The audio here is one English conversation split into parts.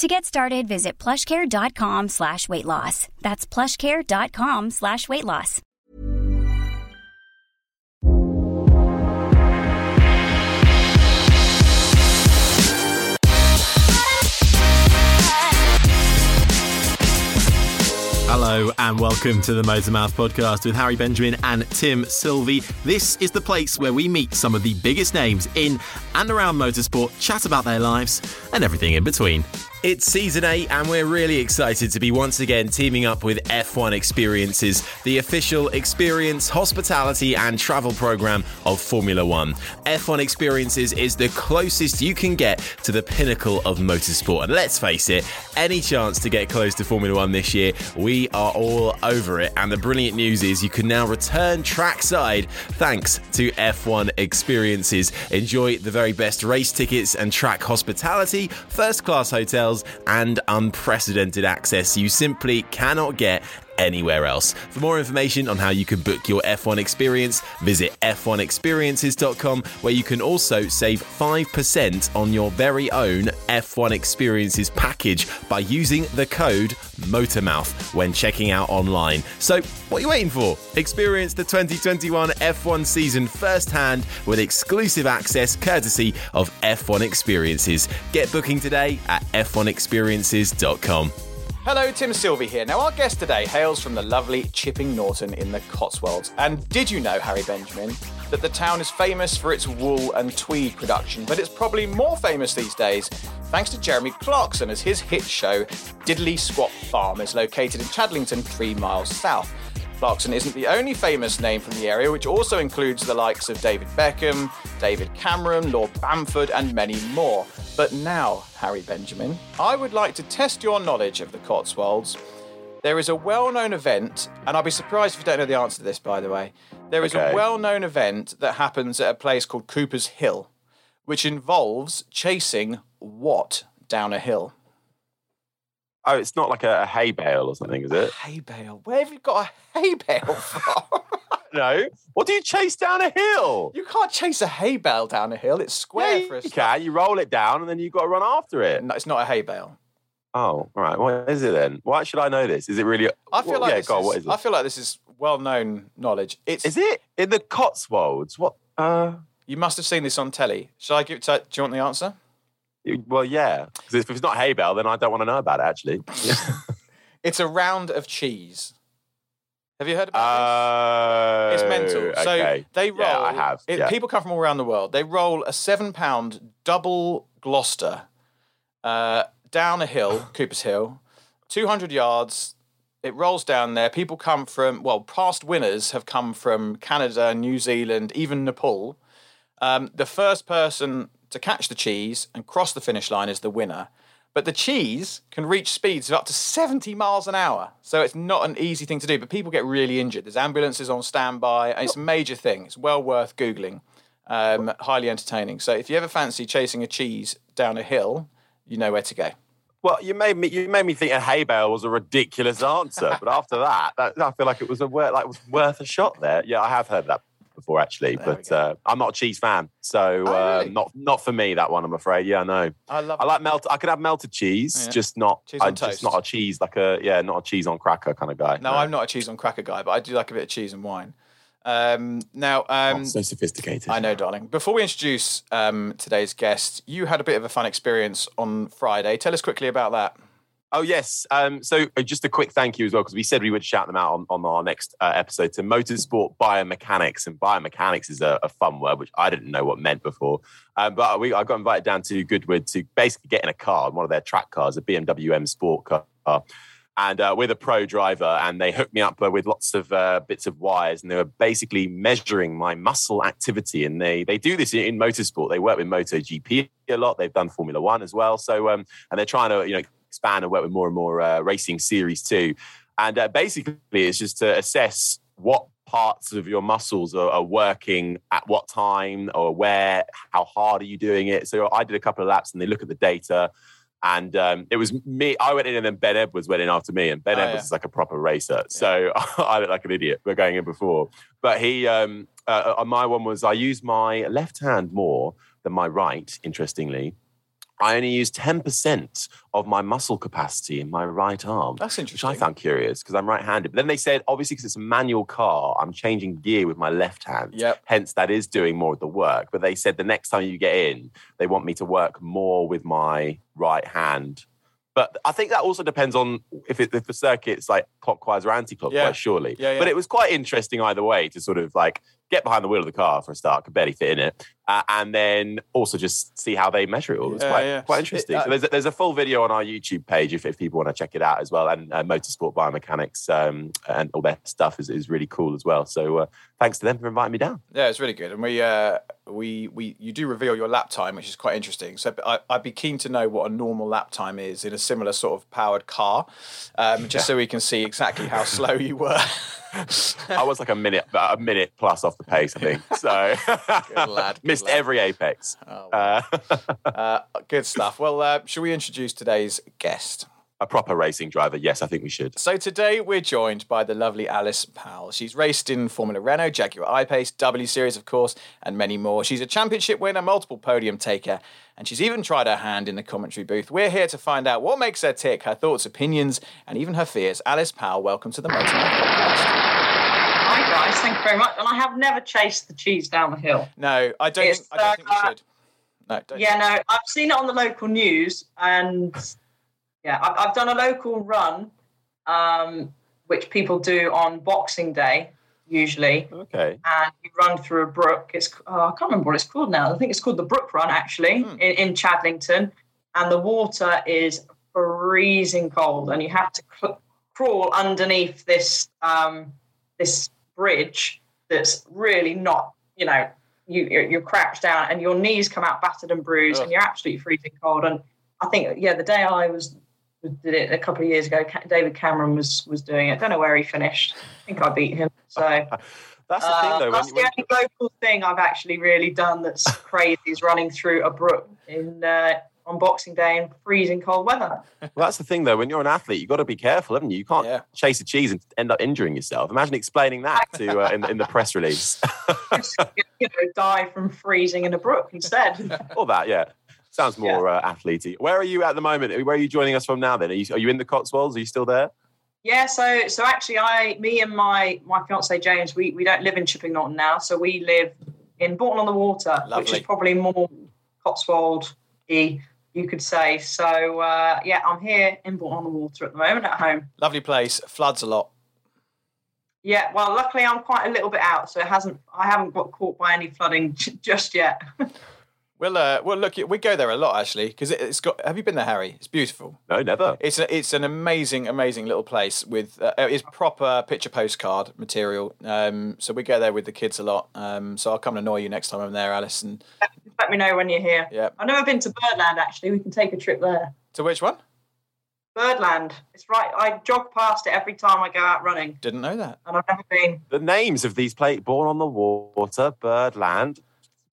To get started, visit plushcare.com slash weight loss. That's plushcare.com slash weight loss. Hello and welcome to the Motormouth podcast with Harry Benjamin and Tim Sylvie. This is the place where we meet some of the biggest names in and around motorsport, chat about their lives and everything in between. It's season 8, and we're really excited to be once again teaming up with F1 Experiences, the official experience, hospitality, and travel program of Formula One. F1 Experiences is the closest you can get to the pinnacle of motorsport. And let's face it, any chance to get close to Formula One this year, we are all over it. And the brilliant news is you can now return trackside thanks to F1 Experiences. Enjoy the very best race tickets and track hospitality, first class hotels and unprecedented access you simply cannot get anywhere else. For more information on how you can book your F1 experience, visit f1experiences.com, where you can also save 5% on your very own F1 experiences package by using the code MOTORMOUTH when checking out online. So, what are you waiting for? Experience the 2021 F1 season firsthand with exclusive access courtesy of F1 Experiences. Get booking today at f1experiences.com. Hello, Tim Sylvie here. Now, our guest today hails from the lovely Chipping Norton in the Cotswolds. And did you know, Harry Benjamin, that the town is famous for its wool and tweed production, but it's probably more famous these days thanks to Jeremy Clarkson as his hit show Diddly Squat Farm is located in Chadlington, three miles south. Clarkson isn't the only famous name from the area, which also includes the likes of David Beckham, David Cameron, Lord Bamford, and many more. But now, Harry Benjamin, I would like to test your knowledge of the Cotswolds. There is a well known event, and I'll be surprised if you don't know the answer to this, by the way. There is Okay. a well known event that happens at a place called Cooper's Hill, which involves chasing what down a hill? Oh, it's not like a, a hay bale or something, is it? Hay bale. Where have you got a hay bale from? No. What do you chase down a hill? you can't chase a hay bale down a hill. It's square Yeah, for a you start. can. You roll it down and then you've got to run after it. No, it's not a hay bale. Oh, all right. What is it then? Why should I know this? Is it really? I feel what- like yeah, this go is, what is it? I feel like this is well known knowledge. It's Is it in the Cotswolds? What? Uh, you must have seen this on telly. Shall I give it to, do you want the answer? you- well, yeah. 'Cause if it's not hay bale, then I don't want to know about it. Actually. It's a round of cheese. Have you heard about Uh, this? It's mental. So they roll. Yeah, I have. it- yeah. People come from all around the world. They roll a seven pound double Gloucester uh, down a hill, Cooper's Hill, 200 yards. It rolls down there. People come from, well, past winners have come from Canada, New Zealand, even Nepal. Um, the first person to catch the cheese and cross the finish line is the winner. But the cheese can reach speeds of up to 70 miles an hour. So it's not an easy thing to do, but people get really injured. There's ambulances on standby. It's a major thing. It's well worth Googling. Um, highly entertaining. So if you ever fancy chasing a cheese down a hill, you know where to go. Well, you made me you made me think a hay bale was a ridiculous answer, but after that, that, I feel like it was a wor- like it was worth a shot there. Yeah, I have heard that before actually, There but uh, I'm not a cheese fan, so Oh, uh, really? not not for me that one. I'm afraid. Yeah, no. I love I like melt. I could have melted cheese, Yeah. just not. Cheese on I'm just not a cheese like a yeah, not a cheese on cracker kind of guy. No, I'm not a cheese on cracker guy, but I do like a bit of cheese and wine. Um, now, um, Not so sophisticated. I know, darling. Before we introduce um, today's guest, you had a bit of a fun experience on Friday. Tell us quickly about that. Oh yes. Um, so uh, just a quick thank you as well because we said we would shout them out on, on our next uh, episode to Motorsport Biomechanics, and biomechanics is a, a fun word which I didn't know what meant before. Um, but we I got invited down to Goodwood to basically get in a car, one of their track cars, a BMW M Sport car. And uh, with a pro driver, and they hooked me up uh, with lots of uh, bits of wires, and they were basically measuring my muscle activity. And they they do this in, motorsport. They work with MotoGP a lot. They've done Formula One as well. So um, and they're trying to you know expand and work with more and more uh, racing series too. And uh, basically, it's just to assess what parts of your muscles are, are working at what time or where, how hard are you doing it. So I did a couple of laps and they look at the data. And um, it was me. I went in, and then Ben Edwards went in after me. And Ben Oh, Edwards yeah. is like a proper racer, so I look like an idiot. We're going in before, but he. Um, uh, uh, my one was I used my left hand more than my right. Interestingly, I only used 10% of my muscle capacity in my right arm. That's interesting. Which I found curious because I'm right handed. But then they said, obviously, because it's a manual car, I'm changing gear with my left hand. Yep. Hence, that is doing more of the work. But they said the next time you get in, they want me to work more with my right hand. But I think that also depends on if, it, if the circuit's like clockwise or anti clockwise, Yeah. surely. Yeah, yeah. But it was quite interesting either way to sort of like get behind the wheel of the car for a start, could barely fit in it, uh, and then also just see how they measure it all. It's Yeah, quite, yeah. quite interesting. It, uh, so there's a, there's a full video on our YouTube page if, if people want to check it out as well. And uh, Motorsport Biomechanics um, and all their stuff is, is really cool as well. So uh, thanks to them for inviting me down. Yeah, it's really good, and we uh, we we you do reveal your lap time, which is quite interesting. So I, I'd be keen to know what a normal lap time is in a similar sort of powered car, um, just so we can see exactly how slow you were. I was like a minute, a minute plus off the pace, I think. So Good lad, good every apex. Oh, Uh, uh, good stuff. Well, uh, shall we introduce today's guest? a proper racing driver, yes, I think we should. So today we're joined by the lovely Alice Powell. She's raced in Formula Renault, Jaguar I-Pace, W Series, of course, and many more. She's a championship winner, multiple podium taker, and she's even tried her hand in the commentary booth. We're here to find out what makes her tick, her thoughts, opinions, and even her fears. Alice Powell, welcome to the Motor Podcast. Guys, thank you very much. And I have never chased the cheese down the hill. No, I don't think I don't think you uh, should. No, don't. Yeah, no, I've seen it on the local news, and yeah, I've, I've done a local run, um, which people do on Boxing Day usually, Okay. and you run through a brook. It's oh, I can't remember what it's called now. I think it's called the Brook Run actually Hmm. in, in Chadlington, and the water is freezing cold, and you have to cl- crawl underneath this um, this bridge that's really not, you know, you you're, crouched down, and your knees come out battered and bruised, Ugh. and you're absolutely freezing cold. And I think yeah, the day I was did it a couple of years ago. David Cameron was was doing it. Don't know where he finished. I think I beat him. So That's the uh, thing, though. that's when- the only local thing I've actually really done that's crazy is running through a brook in uh, on Boxing Day in freezing cold weather. Well, that's the thing, though. When you're an athlete, you've got to be careful, haven't you? You can't Yeah. chase a cheese and end up injuring yourself. Imagine explaining that to uh, in, in the press release. Just, you know, die from freezing in a brook instead. All that, yeah. Sounds more uh, athletey. Where are you at the moment? Where are you joining us from now? Then are you, are you in the Cotswolds? Are you still there? Yeah, so so actually, I, me and my my fiance James, we we don't live in Chipping Norton now, so we live in Bourton on the Water, which is probably more Cotswold y, you could say. So uh, yeah, I'm here in Bourton on the Water at the moment at home. Lovely place, floods a lot. Yeah, well, luckily I'm quite a little bit out, so it hasn't. I haven't got caught by any flooding j- just yet. We'll uh, well look, we go there a lot actually because it, it's got. Have you been there, Harry? It's beautiful. No, never. It's a, it's an amazing, amazing little place with uh, it's proper picture postcard material. Um, so we go there with the kids a lot. Um, so I'll come and annoy you next time I'm there, Alice. And Let me know when you're here. yeah, I've never been to Birdland actually. We can take a trip there. to which one? Birdland. It's right. I jog past it every time I go out running, Didn't know that. and I've never been. The names of these places: Born on the Water, Birdland.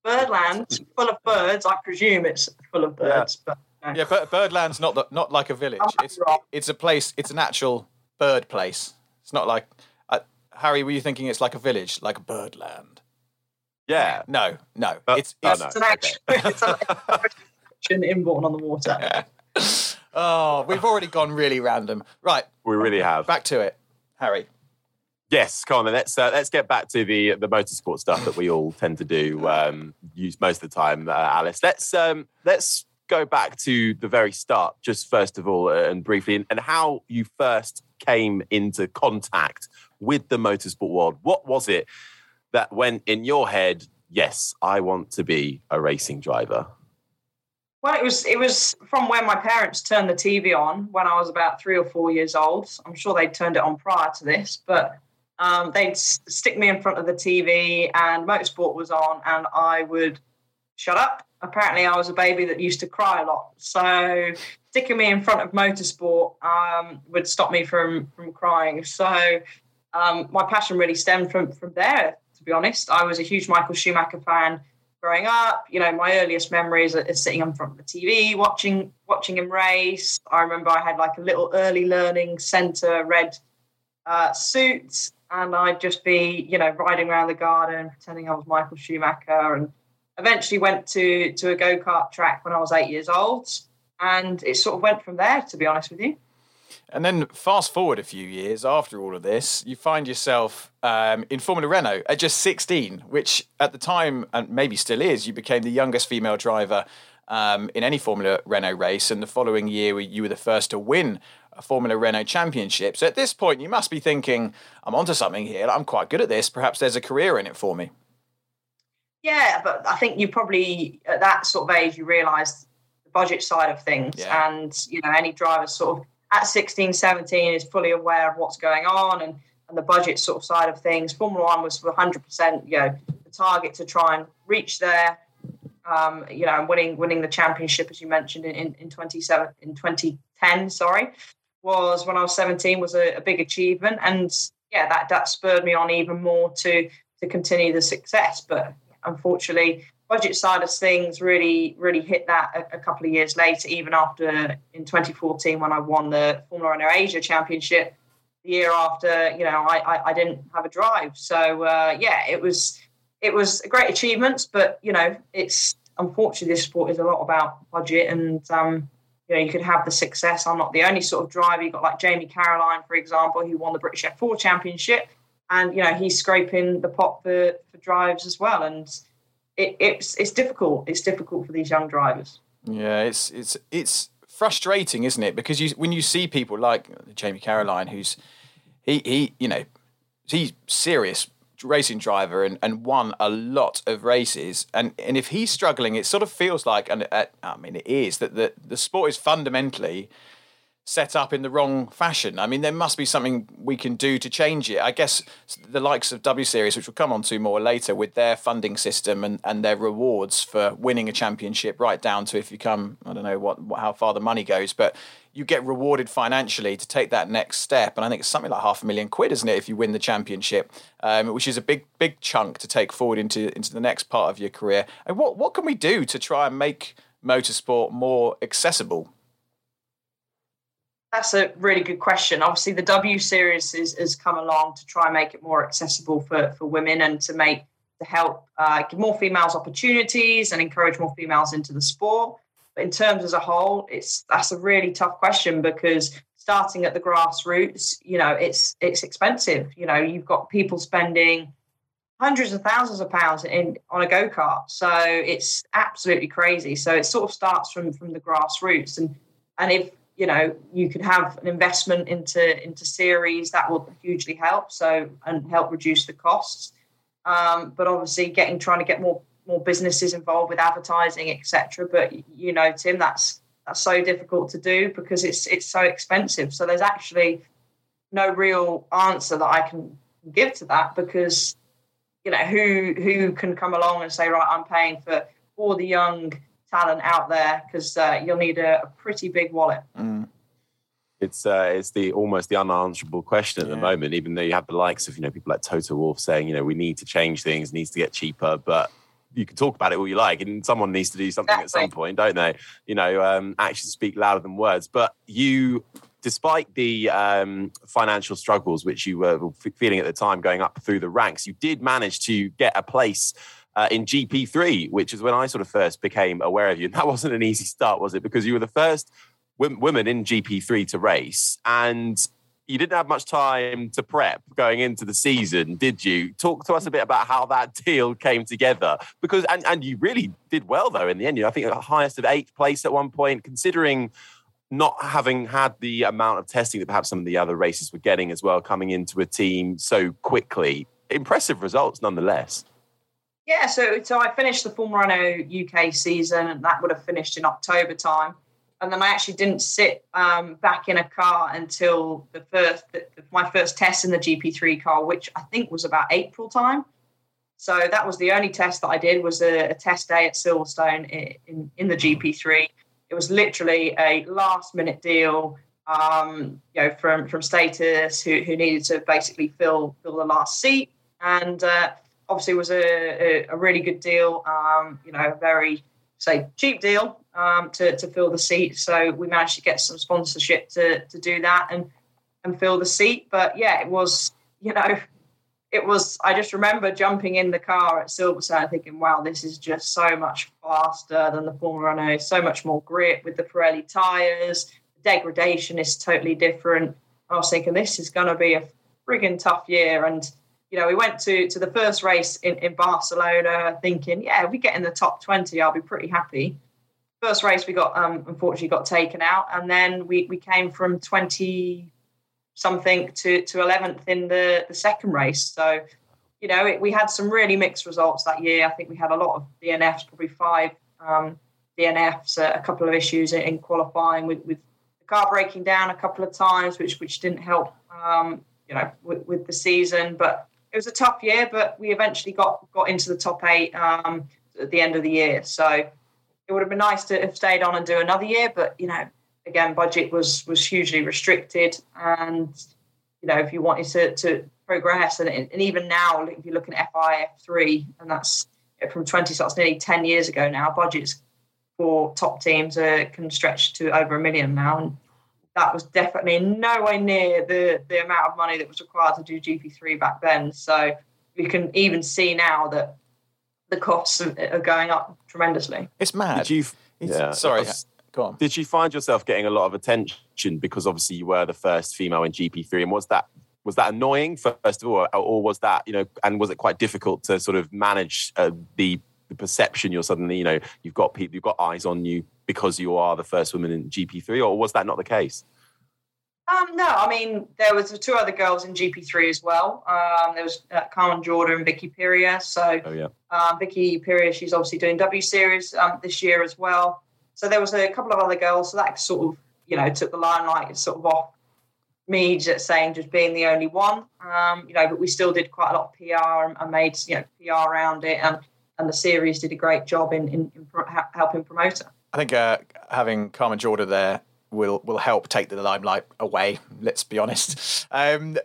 Birdland, full of birds. I presume it's full of birds, but Yeah, but Birdland's not the, not like a village. It's it's a place. It's an actual bird place. It's not like uh, Harry. Were you thinking it's like a village, like a Birdland? Yeah. No, no. Uh, it's oh, it's, no. It's an action. it's an inborn on the water. oh, we've already gone really random. Right, We really have. back to it, Harry. Yes, come on then. Let's uh, let's get back to the the motorsport stuff that we all tend to do um, use most of the time, uh, Alice. Let's um, let's go back to the very start, just first of all, uh, and briefly, and, and how you first came into contact with the motorsport world. What was it that went in your head? Yes, I want to be a racing driver. Well, it was it was from when my parents turned the TV on when I was about three or four years old. I'm sure they turned it on prior to this, but um, they'd stick me in front of the TV and motorsport was on, and I would shut up. Apparently, I was a baby that used to cry a lot, so sticking me in front of motorsport um, would stop me from from crying. So um, my passion really stemmed from from there. To be honest, I was a huge Michael Schumacher fan growing up. You know, my earliest memories are, are sitting in front of the TV, watching watching him race. I remember I had like a little early learning centre red uh, suit, and I'd just be, you know, riding around the garden pretending I was Michael Schumacher, and eventually went to to a go kart track when I was eight years old, and it sort of went from there. To be honest with you. And then fast forward a few years after all of this, you find yourself um, in Formula Renault at just 16, which at the time, and maybe still is, you became the youngest female driver um, in any Formula Renault race. And the following year, you were the first to win a Formula Renault championship. So at this point, you must be thinking, I'm onto something here. I'm quite good at this. Perhaps there's a career in it for me. Yeah, but I think you probably at that sort of age you realise the budget side of things, Yeah. and you know any driver sort of at 16, 17 is fully aware of what's going on and and the budget sort of side of things. Formula One was 100 percent you know the target to try and reach there. Um, you know, and winning winning the championship as you mentioned in in, in 27 in 2010, sorry, was when I was 17 was a, a big achievement, and yeah, that that spurred me on even more to to continue the success. But unfortunately, budget side of things really really hit that a, a couple of years later. Even after in 2014 when I won the Formula Renault Asia Championship, the year after, you know, I I, I didn't have a drive. So uh, yeah, it was it was a great achievement, but you know, it's unfortunately this sport is a lot about budget and. Um, you know, you could have the success. I'm not the only sort of driver. You've got like Jamie Caroline, for example, who won the British F4 Championship, and you know he's scraping the pot for, for drives as well. And it, it's it's difficult. It's difficult for these young drivers. Yeah, it's it's it's frustrating, isn't it? Because you when you see people like Jamie Caroline, who's he he you know he's serious racing driver and, and won a lot of races. And and if he's struggling it sort of feels like and uh, I mean it is that the the sport is fundamentally set up in the wrong fashion. I mean, there must be something we can do to change it. I guess the likes of W Series, which we'll come on to more later, with their funding system and, and their rewards for winning a championship, right down to if you come, I don't know what, what how far the money goes, but you get rewarded financially to take that next step. And I think it's something like half a million quid, isn't it, if you win the championship, um, which is a big big chunk to take forward into into the next part of your career. And what what can we do to try and make motorsport more accessible? That's a really good question. Obviously, the W Series is, has come along to try and make it more accessible for, for women and to make to help uh, give more females opportunities and encourage more females into the sport. But in terms as a whole, it's that's a really tough question because starting at the grassroots, you know, it's it's expensive. You know, you've got people spending hundreds of thousands of pounds in on a go kart, so it's absolutely crazy. So it sort of starts from from the grassroots, and and if you know you could have an investment into into series that will hugely help so and help reduce the costs. Um, but obviously getting trying to get more more businesses involved with advertising etc but you know tim that's that's so difficult to do because it's it's so expensive. So there's actually no real answer that i can give to that because you know who who can come along and say right i'm paying for all the young talent out there because uh, you'll need a, a, pretty big wallet. Mm. It's uh, it's the almost the unanswerable question at Yeah. the moment. Even though you have the likes of you know people like Toto Wolff saying you know we need to change things, needs to get cheaper, but you can talk about it all you like, and someone needs to do something exactly. at some point, don't they? You know, um, actions speak louder than words. But you, despite the um, financial struggles which you were feeling at the time, going up through the ranks, you did manage to get a place. Uh, in GP3, which is when I sort of first became aware of you. And that wasn't an easy start, was it? Because you were the first women in GP3 to race. And you didn't have much time to prep going into the season, did you? Talk to us a bit about how that deal came together. Because and, and you really did well though in the end. You know, I think the highest of eighth place at one point, considering not having had the amount of testing that perhaps some of the other races were getting as well, coming into a team so quickly. Impressive results nonetheless. Yeah, so so I finished the Formula Renault UK season, and that would have finished in October time and then I actually didn't sit um, back in a car until the first the, my first test in the GP3 car, which I think was about April time. So that was the only test that I did was a, a test day at Silverstone in, in, in, the GP3. It was literally a last minute deal, um, you know, from from Status who, who needed to basically fill fill the last seat, and uh, obviously was a, a, a really good deal. Um, you know, a very say cheap deal um, to, to fill the seat. So we managed to get some sponsorship to, to do that and, and fill the seat. But yeah, it was, you know, it was, I just remember jumping in the car at Silverstone thinking, wow, this is just so much faster than the Formula Renault, so much more grip with the Pirelli tyres. The degradation is totally different. I was thinking, this is going to be a frigging tough year. And you know, we went to to the first race in, in Barcelona thinking, yeah, if we get in the top 20, I'll be pretty happy. First race we got um, unfortunately got taken out, and then we, we came from 20 something to, to 11th in the, the second race. So, you know, it, we had some really mixed results that year. I think we had a lot of DNFs, probably five um, DNFs, a, a, couple of issues in, in qualifying with, with the car breaking down a couple of times, which which didn't help, um, you know, with, with the season. But it was a tough year, but we eventually got got into the top eight um, at the end of the year. So it would have been nice to have stayed on and do another year, but you know, again, budget was was hugely restricted, and you know, if you wanted to to progress, and, and even now, if you're looking at FIF three, and that's from 20, so that's nearly 10 years ago now. Budgets for top teams uh, can stretch to over a million now, and that was definitely nowhere near the the amount of money that was required to do GP3 back then. So you can even see now that the costs are going up tremendously. It's mad. Did you? Yeah, sorry. Go on. Did you find yourself getting a lot of attention because obviously you were the first female in GP3, and was that was that annoying first of all, or was that you know, and was it quite difficult to sort of manage uh, the the perception you're suddenly you know you've got people you've got eyes on you because you are the first woman in GP3, or was that not the case? Um, no, I mean there was two other girls in GP3 as well. Um, there was uh, Carmen Jordá and Vicky Piria. So oh, yeah. um, Vicky Piria, she's obviously doing W Series um, this year as well. So there was a couple of other girls. So that sort of you know took the limelight sort of off me just saying just being the only one. Um, you know, but we still did quite a lot of PR and, and made you know PR around it, and and the series did a great job in in, in pro- helping promote it. I think uh, having Carmen Jordá there will will help take the limelight away. Let's be honest. Um,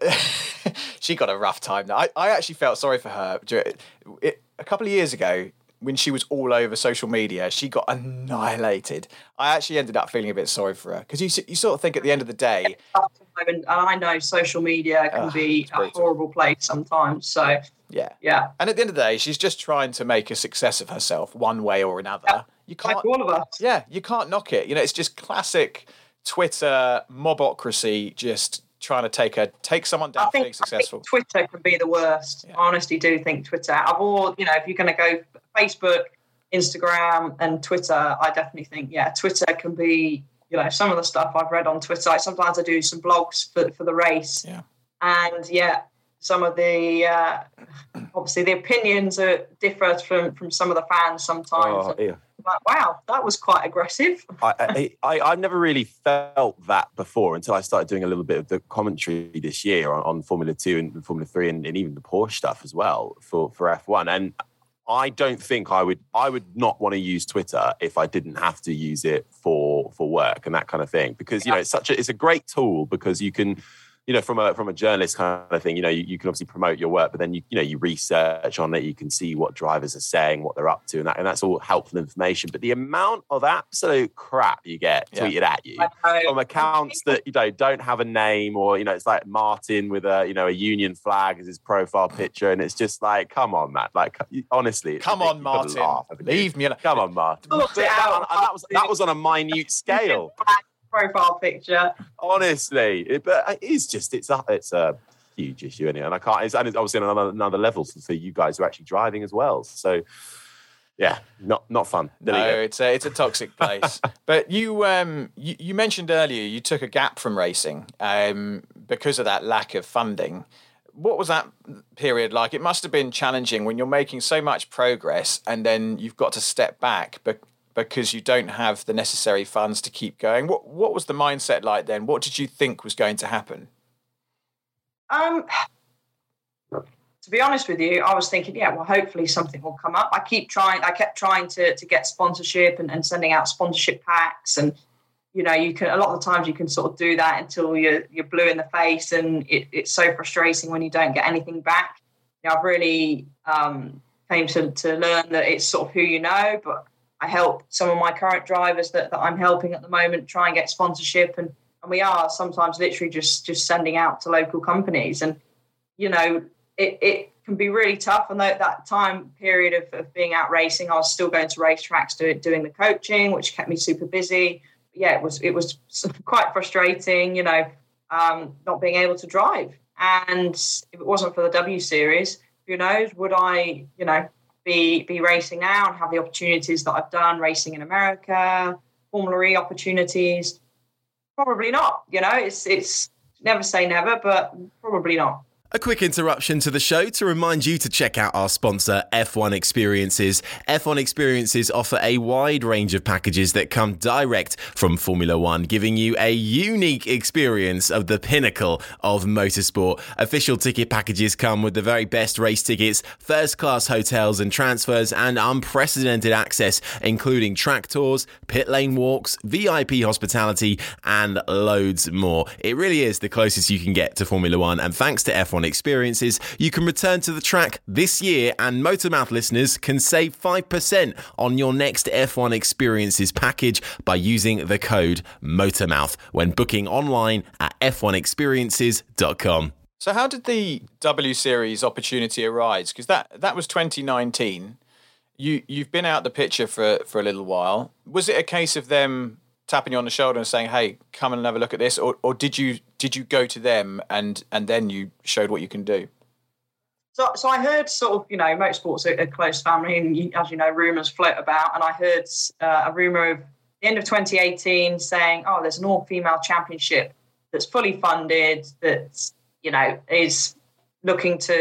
she got a rough time. I, I actually felt sorry for her. It, a couple of years ago, when she was all over social media, she got annihilated. I actually ended up feeling a bit sorry for her because you you sort of think at the end of the day. And I know social media can ah, be a horrible place sometimes. So yeah, yeah. And at the end of the day, she's just trying to make a success of herself one way or another. Yeah. You can't. Like all of us. Yeah, you can't knock it. You know, it's just classic Twitter mobocracy. Just trying to take a take someone down think, being successful. Twitter can be the worst. Yeah. I honestly do think Twitter. Of all, you know, if you're going to go Facebook, Instagram, and Twitter, I definitely think yeah, Twitter can be. You know, some of the stuff I've read on Twitter. Like sometimes I do some blogs for for the race. Yeah. And yeah, some of the uh, obviously the opinions are differ from from some of the fans sometimes. Oh, yeah. Like, wow, that was quite aggressive. I, I, I, have never really felt that before until I started doing a little bit of the commentary this year on, on Formula Two and Formula Three and, and even the Porsche stuff as well for, for F1. And I don't think I would I would not want to use Twitter if I didn't have to use it for for work and that kind of thing because you know it's such a it's a great tool because you can you know, from a from a journalist kind of thing, you know, you, you, can obviously promote your work, but then you you know you research on it, you can see what drivers are saying, what they're up to, and that and that's all helpful information. But the amount of absolute crap you get yeah. tweeted at you from accounts that you know don't have a name, or you know, it's like Martin with a you know a union flag as his profile picture, and it's just like, come on, Matt, like honestly, come on, Martin, laugh, leave me alone. Come on, Martin. That, that was that was on a minute scale profile picture. Honestly, it, but it is just it's a it's a huge issue anyway, and I can't. It's, and it's obviously on another, another level for you guys who are actually driving as well. So yeah, not not fun. no, it's a it's a toxic place. but you um you, you, mentioned earlier you took a gap from racing um because of that lack of funding. What was that period like? It must have been challenging when you're making so much progress and then you've got to step back. But because you don't have the necessary funds to keep going. What what was the mindset like then? What did you think was going to happen? Um, to be honest with you, I was thinking, yeah, well, hopefully something will come up. I keep trying. I kept trying to to get sponsorship and, and sending out sponsorship packs, and you know, you can a lot of the times you can sort of do that until you're you're blue in the face, and it, it's so frustrating when you don't get anything back. You know, I've really um, came to to learn that it's sort of who you know, but I help some of my current drivers that, that I'm helping at the moment try and get sponsorship. And and we are sometimes literally just just sending out to local companies. And you know it, it can be really tough. And that, that time period of, of being out racing I was still going to racetracks doing, doing the coaching which kept me super busy. Yeah it was it was quite frustrating you know um, not being able to drive. And if it wasn't for the W series who knows would I you know be be racing now and have the opportunities that I've done racing in America, Formula E opportunities? Probably not. You know, it's it's never say never, but probably not. A quick interruption to the show to remind you to check out our sponsor, F1 Experiences. F1 Experiences offer a wide range of packages that come direct from Formula One, giving you a unique experience of the pinnacle of motorsport. Official ticket packages come with the very best race tickets, first class hotels and transfers, and unprecedented access, including track tours, pit lane walks, VIP hospitality, and loads more. It really is the closest you can get to Formula One, and thanks to F1 experiences, you can return to the track this year, and Motormouth listeners can save 5% on your next F1 experiences package by using the code MOTORMOUTH when booking online at f1experiences.com. So, how did the W Series opportunity arise? Because that, that was 2019. You, you've been out the picture for, for a little while. Was it a case of them tapping you on the shoulder and saying, "Hey, come and have a look at this," or, or did you did you go to them and and then you showed what you can do? So, so I heard sort of, you know, motorsport's a, a close family, and you, as you know, rumours float about. And I heard uh, a rumour of the end of 2018 saying, "Oh, there's an all-female championship that's fully funded, that's you know is looking to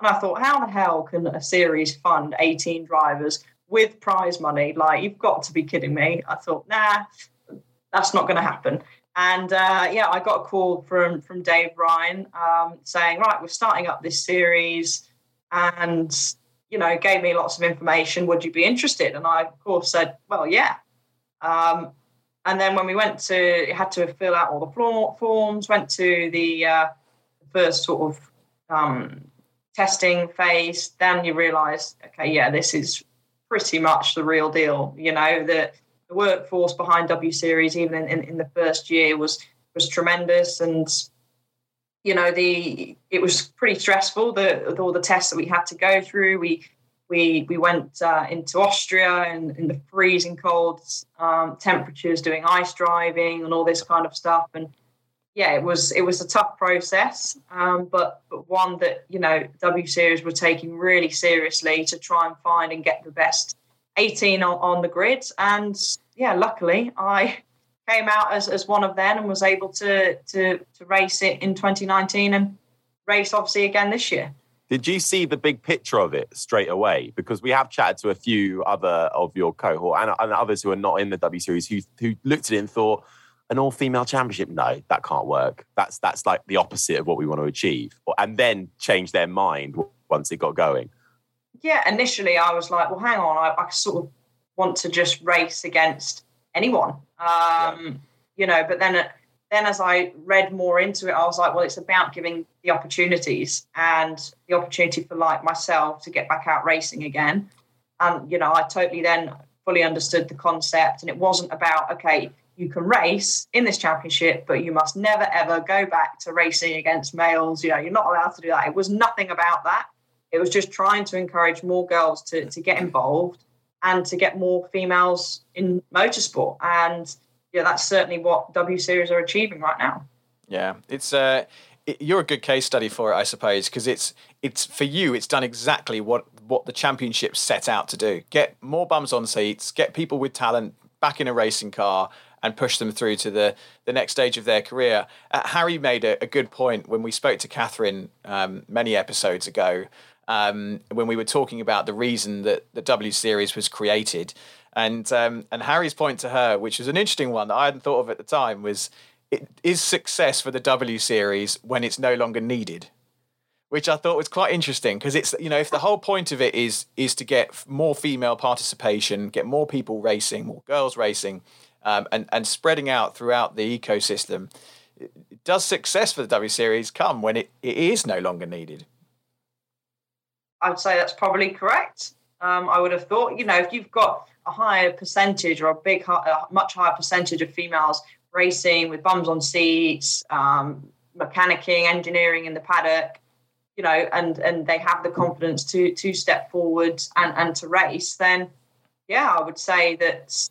And I thought, how the hell can a series fund 18 drivers with prize money? Like, you've got to be kidding me. I thought, nah, that's not going to happen. And uh, yeah, I got a call from from Dave Ryan um, saying, right, we're starting up this series, and you know, gave me lots of information. Would you be interested? And I, of course, said, well, yeah. Um, and then when we went to, had to fill out all the forms, went to the uh, first sort of um, testing phase, then you realize, okay, yeah, this is pretty much the real deal. You know, the, the workforce behind W Series, even in, in, in, the first year, was was tremendous, and you know, the it was pretty stressful. The all the tests that we had to go through, we we we went uh, into Austria in, in the freezing cold um, temperatures, doing ice driving and all this kind of stuff. And yeah, it was it was a tough process, um, but but one that you know W Series were taking really seriously to try and find and get the best 18 on, on the grid. And yeah, luckily I came out as, as one of them and was able to to to race it in 2019 and race obviously again this year. Did you see the big picture of it straight away? Because we have chatted to a few other of your cohort and, and others who are not in the W Series who, who looked at it and thought, an all-female championship? No, that can't work. That's that's like the opposite of what we want to achieve. And then change their mind once it got going. Yeah, initially I was like, well, hang on, I, I sort of want to just race against anyone, um, yeah. you know. But then then as I read more into it, I was like, well, it's about giving the opportunities and the opportunity for like myself to get back out racing again. And, you know, I totally then fully understood the concept. And it wasn't about, okay, you can race in this championship, but you must never ever go back to racing against males. You know, you're not allowed to do that. It was nothing about that. It was just trying to encourage more girls to, to get involved and to get more females in motorsport. And yeah, that's certainly what W Series are achieving right now. Yeah, it's uh, it, you're a good case study for it, I suppose, because it's it's for you. It's done exactly what what the championship set out to do: get more bums on seats, get people with talent back in a racing car, and push them through to the the next stage of their career. Uh, Harry made a, a, good point when we spoke to Catherine um, many episodes ago. Um, when we were talking about the reason that the W Series was created, and um, and Harry's point to her, which was an interesting one that I hadn't thought of at the time, was it is success for the W series when it's no longer needed, which I thought was quite interesting because it's you know if the whole point of it is is to get more female participation, get more people racing, more girls racing, um, and and spreading out throughout the ecosystem. Does success for the W Series come when it, it is no longer needed? I'd say that's probably correct. Um, I would have thought, you know, if you've got a higher percentage or a big, a much higher percentage of females racing with bums on seats, um, mechanicking, engineering in the paddock, you know, and and they have the confidence to to step forward and and to race, then yeah, I would say that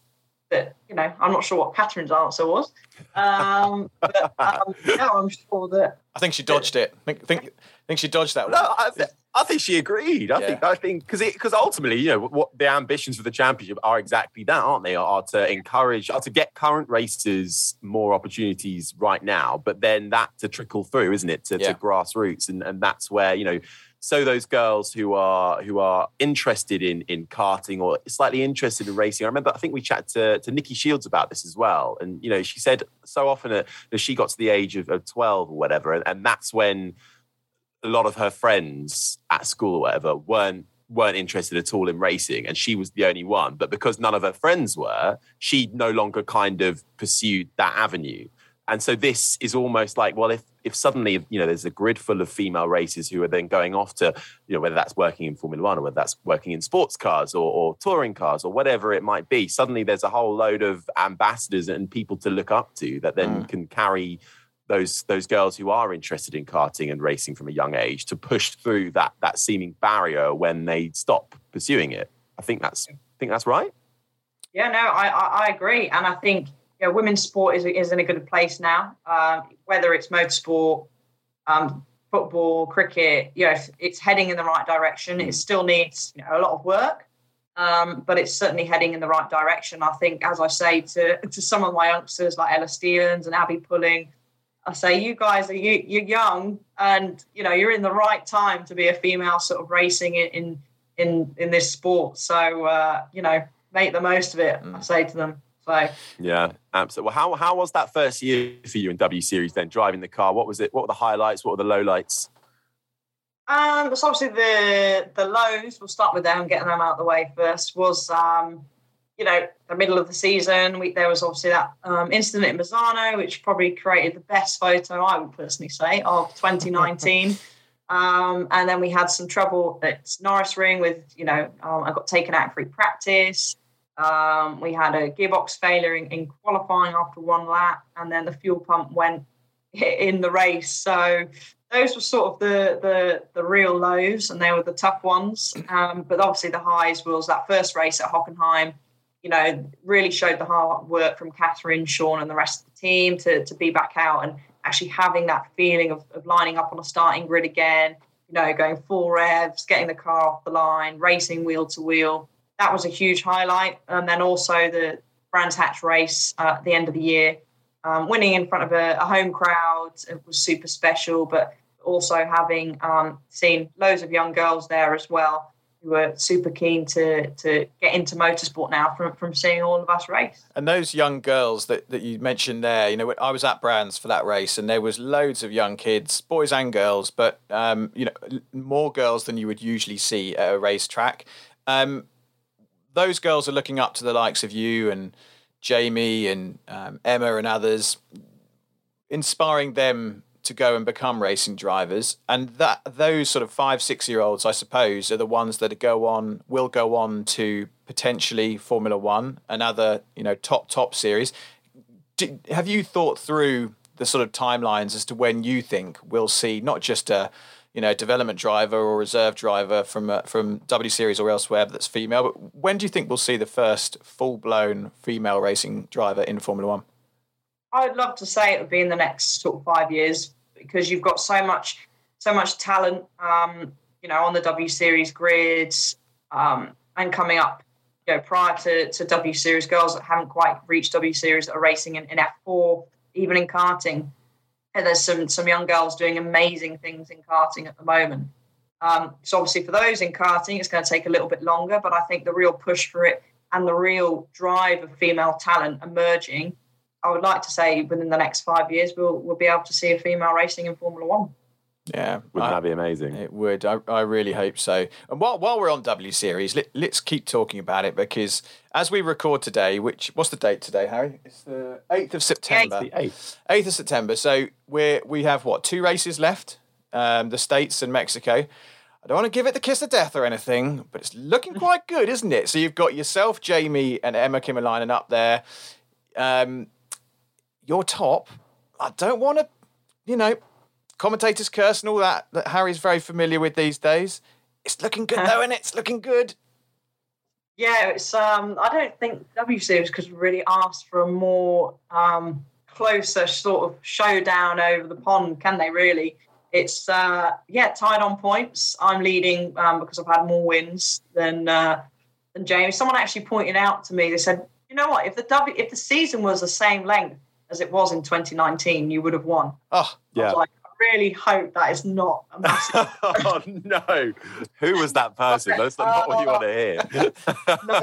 that you know I'm not sure what Catherine's answer was, um, but um, yeah, I'm sure that I think she dodged it. I think think, think she dodged that one. No, I, th- I think she agreed. I yeah. think I think because because ultimately, you know, what the ambitions for the championship are exactly that, aren't they? Are to encourage, are to get current racers more opportunities right now, but then that to trickle through, isn't it, to, yeah. to grassroots, and and that's where you know. So those girls who are who are interested in in karting or slightly interested in racing, I remember I think we chatted to, to Nikki Shields about this as well, and you know she said so often that, she got to the age of, of twelve or whatever, and, and that's when a lot of her friends at school or whatever weren't weren't interested at all in racing. And she was the only one. But because none of her friends were she no longer kind of pursued that avenue and so this is almost like well if if suddenly you know there's a grid full of female racers who are then going off to you know whether that's working in formula one or whether that's working in sports cars or, or touring cars or whatever it might be suddenly there's a whole load of ambassadors and people to look up to that then mm. can carry those those girls who are interested in karting and racing from a young age to push through that that seeming barrier when they stop pursuing it. I think that's I think that's right. Yeah, no, I I, I agree, and I think know, women's sport is is in a good place now. Um, whether it's motorsport, um, football, cricket, you know, it's, it's, heading in the right direction. It still needs you know, a lot of work, um, but it's certainly heading in the right direction. I think, as I say to to some of my youngsters like Ella Stevens and Abby Pulling I say you guys are you, you're young and you know you're in the right time to be a female sort of racing in in in this sport. So uh, you know make the most of it. Mm. I say to them. So yeah, absolutely. Well, how how was that first year for you in W Series? Then driving the car, what was it? What were the highlights? What were the lowlights? Um, so obviously the the lows. We'll start with them, getting them out of the way first. Was um, you know, the middle of the season, we, there was obviously that um, incident in Misano, which probably created the best photo, I would personally say, of 2019. um, and then we had some trouble at Norisring with, you know, um, I got taken out of free practice. Um, we had a gearbox failure in, in, qualifying after one lap, and then the fuel pump went in the race. So those were sort of the the the real lows, and they were the tough ones. Um, but obviously, the highs was that first race at Hockenheim. You know, really showed the hard work from Catherine, Sean, and the rest of the team to to be back out and actually having that feeling of, of lining up on a starting grid again. You know, going full revs, getting the car off the line, racing wheel to wheel. That was a huge highlight. And then also the Brands Hatch race uh, at the end of the year um, winning in front of a, a, home crowd it was super special, but also having um, seen loads of young girls there as well who were super keen to to get into motorsport now from, from seeing all of us race. And those young girls that, that you mentioned there, you know, I was at Brands for that race, and there was loads of young kids, boys and girls, but um, you know, more girls than you would usually see at a racetrack. Um, those girls are looking up to the likes of you and Jamie and um, Emma and others, inspiring them to go and become racing drivers. And that those sort of five, six year olds, I suppose, are the ones that go on will go on to potentially Formula One and other, you know, top top series. Do, have you thought through the sort of timelines as to when you think we'll see not just a you know, development driver or reserve driver from uh, from W Series or elsewhere that's female. But when do you think we'll see the first full blown female racing driver in Formula One? I'd love to say it would be in the next sort of five years because you've got so much so much talent, um, you know, on the W Series grids um, and coming up. You know, prior to, to W Series girls that haven't quite reached W Series are racing in, in F4, even in karting there's some some young girls doing amazing things in karting at the moment. Um, so obviously for those in karting, it's going to take a little bit longer, but I think the real push for it and the real drive of female talent emerging, I would like to say within the next five years, we'll we'll be able to see a female racing in Formula One. Yeah, wouldn't I, that be amazing? It would. I, I really hope so. And while while we're on W Series, let, us keep talking about it because as we record today, which what's the date today, Harry? It's the eighth of September. Eighth. Eighth of September. So we we have what two races left? Um, the states and Mexico. I don't want to give it the kiss of death or anything, but it's looking quite good, isn't it? So you've got yourself, Jamie, and Emma Kimiläinen up there. Um, your top. I don't want to, you know, commentator's curse and all that that Harry's very familiar with these days. It's looking good though, and it? it's looking good. Yeah, it's um I don't think W Series could really ask for a more um closer sort of showdown over the pond, can they really? It's uh yeah, tied on points. I'm leading um, because I've had more wins than uh than James. Someone actually pointed out to me, they said, you know what, if the W if the season was the same length as it was in 2019, you would have won. Oh, yeah. like, really hope that is not a massive. oh no! Who was that person? That's not what you want to hear. no,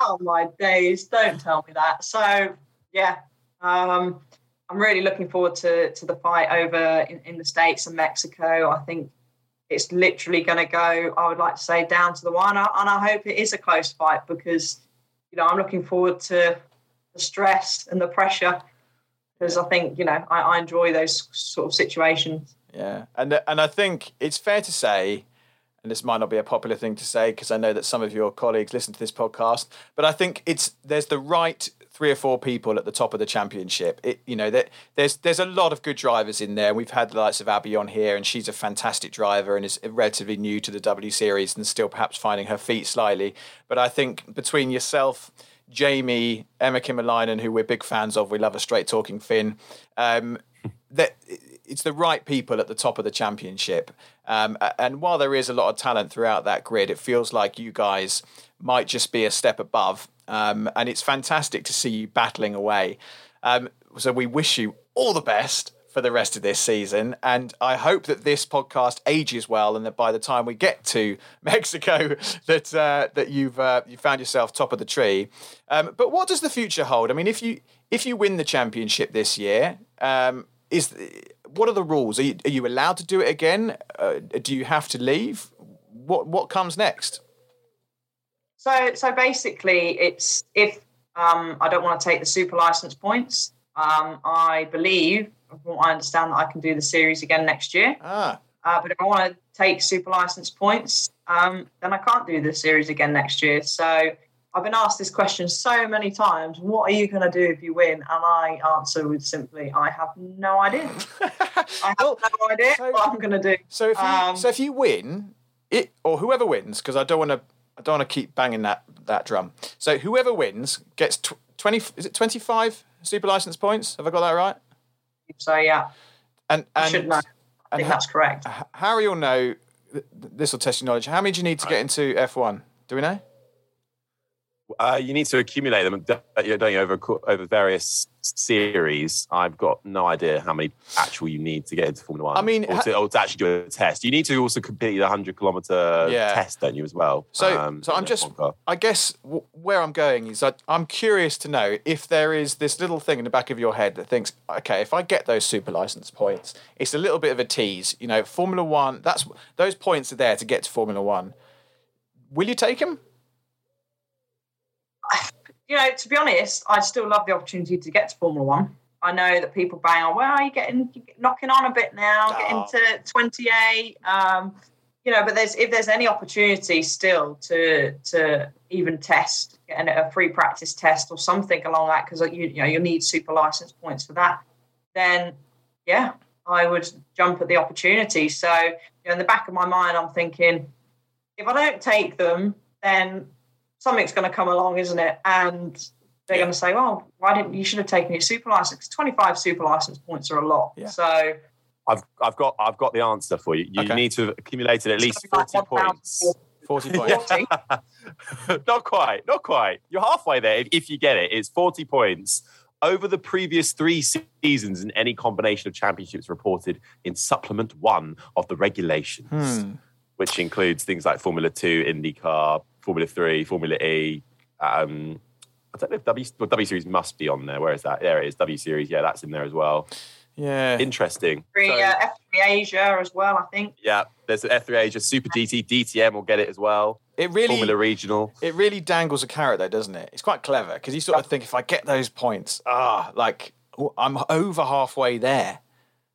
oh my days! Don't tell me that. So yeah, um, I'm really looking forward to to the fight over in, in the states and Mexico. I think it's literally going to go. I would like to say down to the one, and I hope it is a close fight because you know I'm looking forward to the stress and the pressure because I think you know I, I, enjoy those sort of situations. Yeah, and and I think it's fair to say, and this might not be a popular thing to say because I know that some of your colleagues listen to this podcast, but I think it's there's the right three or four people at the top of the championship. It you know that there's there's a lot of good drivers in there. We've had the likes of Abby on here, and she's a fantastic driver and is relatively new to the W Series and still perhaps finding her feet slightly. But I think between yourself Jamie, Emma Kimiläinen, who we're big fans of. We love a straight talking Finn. Um, that it's the right people at the top of the championship. Um, and while there is a lot of talent throughout that grid, it feels like you guys might just be a step above. Um, and it's fantastic to see you battling away. Um, so we wish you all the best for the rest of this season. And I hope that this podcast ages well, and that by the time we get to Mexico, that uh, that you've uh, you found yourself top of the tree. Um, but what does the future hold? I mean, if you if you win the championship this year, um, is what are the rules? Are you, are you allowed to do it again? Uh, do you have to leave? What what comes next? So so basically, it's if um, I don't want to take the super license points. Um, I believe from what I understand, that I can do the series again next year. Ah. Uh, but if I want to take super license points, um, then I can't do the series again next year. So I've been asked this question so many times. What are you going to do if you win? And I answer with simply, I have no idea. I have no idea so- what I'm going to do. So if you, Um, so if you win, it or whoever wins, because I don't want to, I don't want to keep banging that that drum. So whoever wins gets tw- twenty. Is it twenty five super license points? Have I got that right? So yeah, And I and should know. I and think ha- that's correct. H- Harry will know. This will test your knowledge. How many do you need to get into F one? Do we know? Uh, you need to accumulate them, don't you, over over various series. I've got no idea how many actual you need to get into Formula One. I mean, or to, or to actually do a test. You need to also complete the hundred kilometer Yeah. test, don't you, as well? So, Um, so I'm just, F1. I guess w- where I'm going is I, I'm curious to know if there is this little thing in the back of your head that thinks, okay, if I get those super license points, it's a little bit of a tease. You know, Formula One, that's those points are there to get to Formula One. Will you take them? You know, to be honest, I still love the opportunity to get to Formula One. I know that people bang on, well, you're getting you're knocking on a bit now, Oh. getting to 28. Um, you know, but there's if there's any opportunity still to to even test, getting a free practice test or something along that, because you you know you'll need super license points for that. Then, yeah, I would jump at the opportunity. So, you know, in the back of my mind, I'm thinking, if I don't take them, then something's going to come along, isn't it? And they're going to say, "Well, why didn't you should have taken your super license? 25 super license points are a lot." Yeah. So I've I've got I've got the answer for you. You Okay. need to have accumulated at least Something like forty points. Forty points. not quite, not quite. You're halfway there. If, if you get it, it's 40 points over the previous three seasons in any combination of championships reported in supplement one of the regulations, Hmm. which includes things like Formula Two, IndyCar, Formula Three, Formula E. Um, I don't know if W, well, w Series must be on there. Where is that? There it is. W Series. Yeah, that's in there as well. Yeah. Interesting. Free, So- uh, F3 Asia as well, I think. yeah, there's the F3 Asia Super GT, DTM will get it as well. It really, Formula Regional. it really dangles a carrot though, doesn't it? It's quite clever because you sort of think if I get those points, ah, like I'm over halfway there,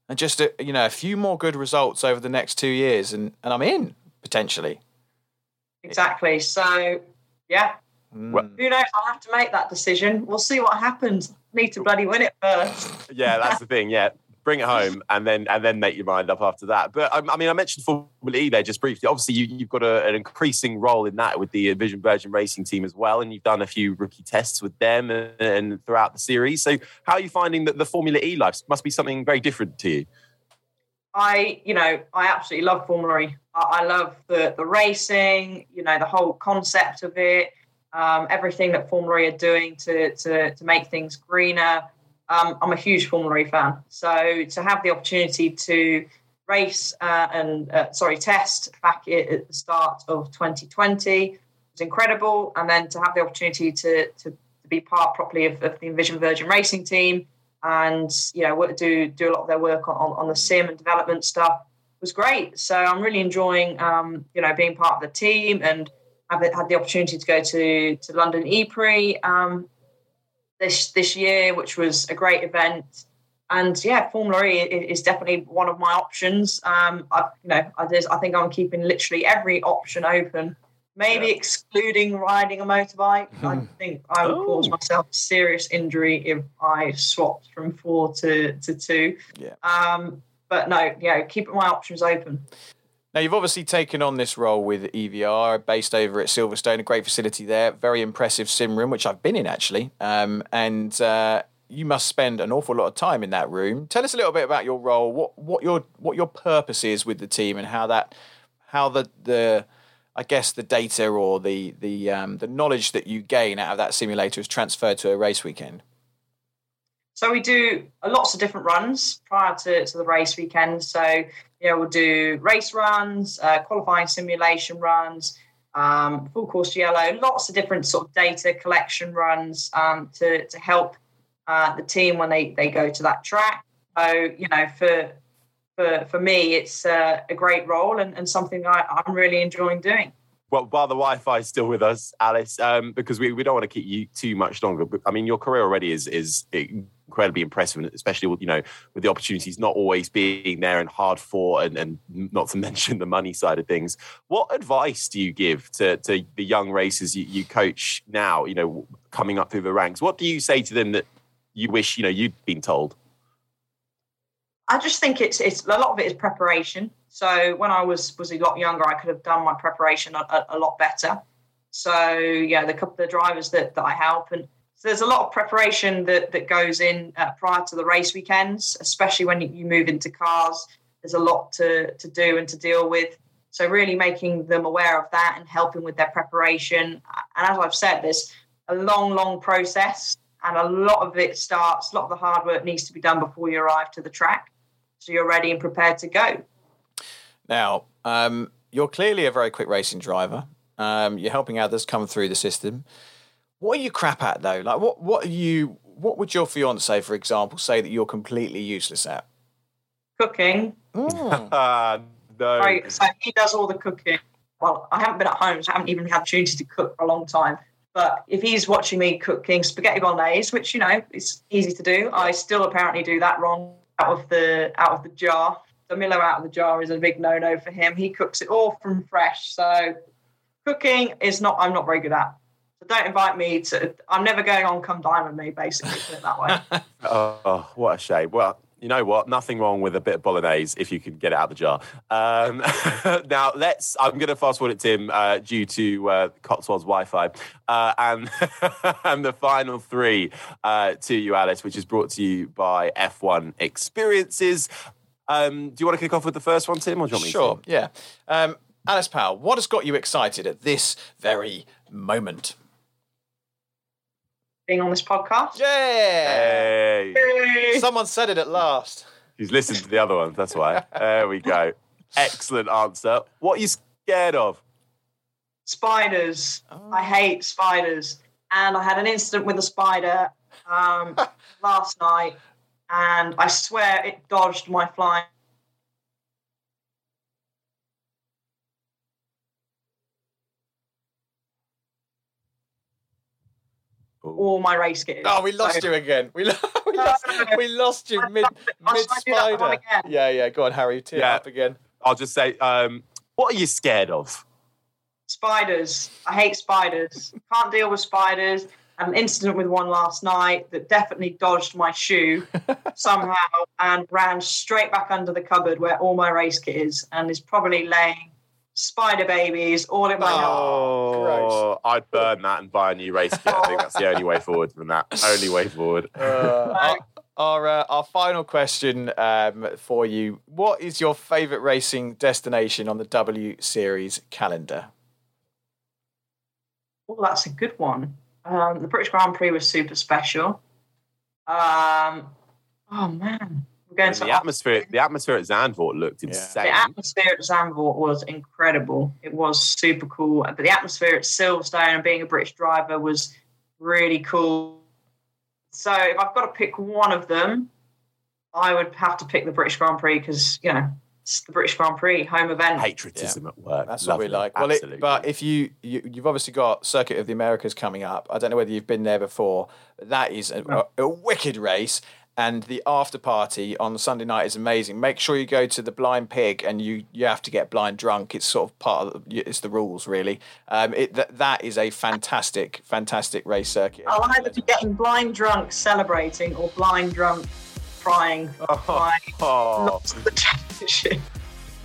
and just a, you know a few more good results over the next two years, and and I'm in potentially. Exactly. So, yeah, Well, who knows? I'll have to make that decision. We'll see what happens. Need to bloody win it first. yeah, that's the thing. Yeah, bring it home and then and then make your mind up after that. But um, I mean, I mentioned Formula E there just briefly. Obviously, you, you've got a, an increasing role in that with the Envision Virgin Racing team as well, and you've done a few rookie tests with them and, and throughout the series. So, how are you finding that the Formula E life must be something very different to you? I, you know, I absolutely love Formula E. I, love the the racing, you know, the whole concept of it, um, everything that Formula E are doing to to to make things greener. Um, I'm a huge Formula E fan, so to have the opportunity to race uh, and uh, sorry test back at the start of 2020 was incredible, and then to have the opportunity to to, to be part properly of, of the Envision Virgin Racing team and you know do do a lot of their work on, on the sim and development stuff was great. So I'm really enjoying um, you know being part of the team and I've had the opportunity to go to to London E-Prix um, this this year, which was a great event. And yeah, Formula E is definitely one of my options. Um, I, you know, I, I think I'm keeping literally every option open. Maybe excluding riding a motorbike. I think I would cause myself serious injury if I swapped from four to, to two. Yeah. Um, but no, yeah, keeping my options open. Now you've obviously taken on this role with EVR, based over at Silverstone, a great facility there, very impressive sim room, which I've been in actually, um, and uh, you must spend an awful lot of time in that room. Tell us a little bit about your role, what what your what your purpose is with the team, and how that how the the I guess the data or the the um, the knowledge that you gain out of that simulator is transferred to a race weekend. So we do lots of different runs prior to, to the race weekend. So, you know, we'll do race runs, uh, qualifying simulation runs, um, full course yellow, lots of different sort of data collection runs um, to, to help uh, the team when they, they go to that track. So, you know, for for, for me, it's uh, a great role and, and something I, I'm really enjoying doing. Well, while the Wi-Fi is still with us, Alice, um, because we, we don't want to keep you too much longer. But I mean, your career already is is incredibly impressive, especially with you know with the opportunities not always being there and hard fought, and, and not to mention the money side of things. What advice do you give to to the young racers you, you coach now? You know, coming up through the ranks. What do you say to them that you wish you know you'd been told? I just think it's it's a lot of it is preparation. So when I was was a lot younger, I could have done my preparation a, a, a lot better. So yeah, the couple of drivers that, that I help, and so there's a lot of preparation that that goes in uh, prior to the race weekends, especially when you move into cars. There's a lot to to do and to deal with. So really making them aware of that and helping with their preparation. And as I've said, there's a long, long process, and a lot of it starts. A lot of the hard work needs to be done before you arrive to the track so you're ready and prepared to go. Now, um, you're clearly a very quick racing driver. Um, you're helping others come through the system. What are you crap at though? Like, what what are you? What would your fiance, for example, say that you're completely useless at? Cooking. Mm. no. Right, so he does all the cooking. Well, I haven't been at home, so I haven't even had the opportunity to cook for a long time. But if he's watching me cooking spaghetti bolognese, which you know is easy to do, I still apparently do that wrong out of the out of the jar. Dolmio out of the jar is a big no no for him. He cooks it all from fresh. So cooking is not I'm not very good at. So don't invite me to. I'm never going on. Come dine with me. Basically, put it that way. Oh, what a shame. Well, you know what? Nothing wrong with a bit of bolognese if you can get it out of the jar. Um, now, let's. I'm going to fast forward it, Tim, uh, due to uh, Cotswolds Wi-Fi, uh, and and the final three uh, to you, Alice, which is brought to you by F1 Experiences. Um, do you want to kick off with the first one, Tim, or do you want me Sure, to? yeah. Um, Alice Powell, what has got you excited at this very moment? Being on this podcast. Yay! Hey. Someone said it at last. He's listened to the other ones. That's why. There we go. Excellent answer. What are you scared of? Spiders. I hate spiders. And I had an incident with a spider um, last night, and I swear it dodged my flying. All my race gears. Oh, we lost So- you again. We, lo- we, lost, we lost you mid mid try to do that one spider. Yeah, yeah. Go on, Harry. Tee it Yeah. up again. I'll just say, um, what are you scared of? Spiders. I hate spiders. Can't deal with spiders. Had an incident with one last night that definitely dodged my shoe somehow and ran straight back under the cupboard where all my race kit is and is probably laying spider babies all in my yard. Oh, I'd burn that and buy a new race kit. I think that's the only way forward from that. Only way forward. Uh, our our, uh, our final question um, for you: What is your favourite racing destination on the W Series calendar? Oh, that's a good one. Um, the British Grand Prix was super special. Um, oh man, we're going to the atmosphere, the atmosphere at Zandvoort looked insane. The atmosphere at Zandvoort was incredible. It was super cool. But the atmosphere at Silverstone and being a British driver was really cool. So if I've got to pick one of them, I would have to pick the British Grand Prix because, you know, it's the British Grand Prix, home event. Patriotism at work. That's Lovely. what we like. Well, it, but if you, you you've obviously got Circuit of the Americas coming up. I don't know whether you've been there before. But that is a, a, a wicked race. And the after party on Sunday night is amazing. Make sure you go to the Blind Pig, and you you have to get blind drunk. It's sort of part of the, it's the rules, really. Um, it that that is a fantastic, fantastic race circuit. I'll either be getting blind drunk celebrating or blind drunk crying. I Oh. lost the championship.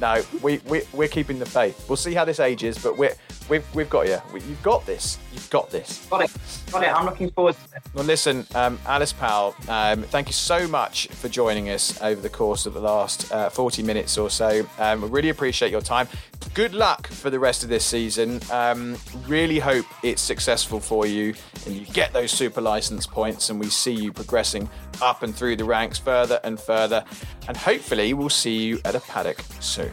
No, we, we we're keeping the faith. We'll see how this ages, but we're we've we've got you. We, you've got this. You've got this. Got it. Got it. I'm looking forward to it. Well, listen, um, Alice Powell, um, thank you so much for joining us over the course of the last uh, 40 minutes or so. Um, we really appreciate your time. Good luck for the rest of this season. Um, really hope it's successful for you and you get those super license points and we see you progressing up and through the ranks further and further. And hopefully, we'll see you at a paddock soon.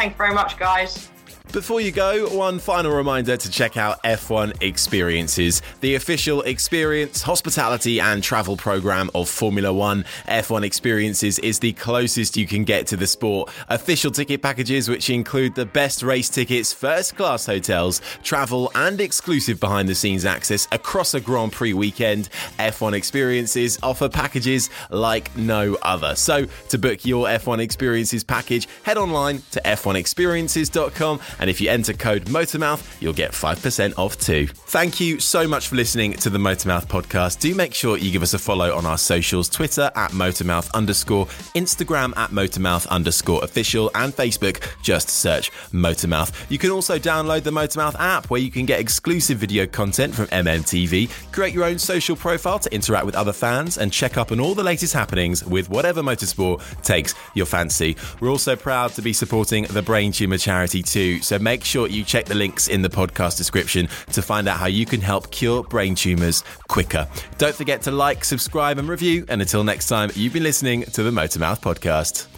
Thank you very much, guys. Before you go, one final reminder to check out F1 Experiences, the official experience, hospitality, and travel program of Formula One. F1 Experiences is the closest you can get to the sport. Official ticket packages, which include the best race tickets, first class hotels, travel, and exclusive behind the scenes access across a Grand Prix weekend. F1 Experiences offer packages like no other. So, to book your F1 Experiences package, head online to f1experiences.com and if you enter code Motormouth, you'll get 5% off too. Thank you so much for listening to the Motormouth podcast. Do make sure you give us a follow on our socials Twitter at Motormouth underscore, Instagram at Motormouth underscore official, and Facebook. Just search Motormouth. You can also download the Motormouth app where you can get exclusive video content from MMTV, create your own social profile to interact with other fans, and check up on all the latest happenings with whatever motorsport takes your fancy. We're also proud to be supporting the Brain Tumor charity too. So make sure you check the links in the podcast description to find out how you can help cure brain tumours quicker. Don't forget to like, subscribe, and review. And until next time, you've been listening to the Motormouth podcast.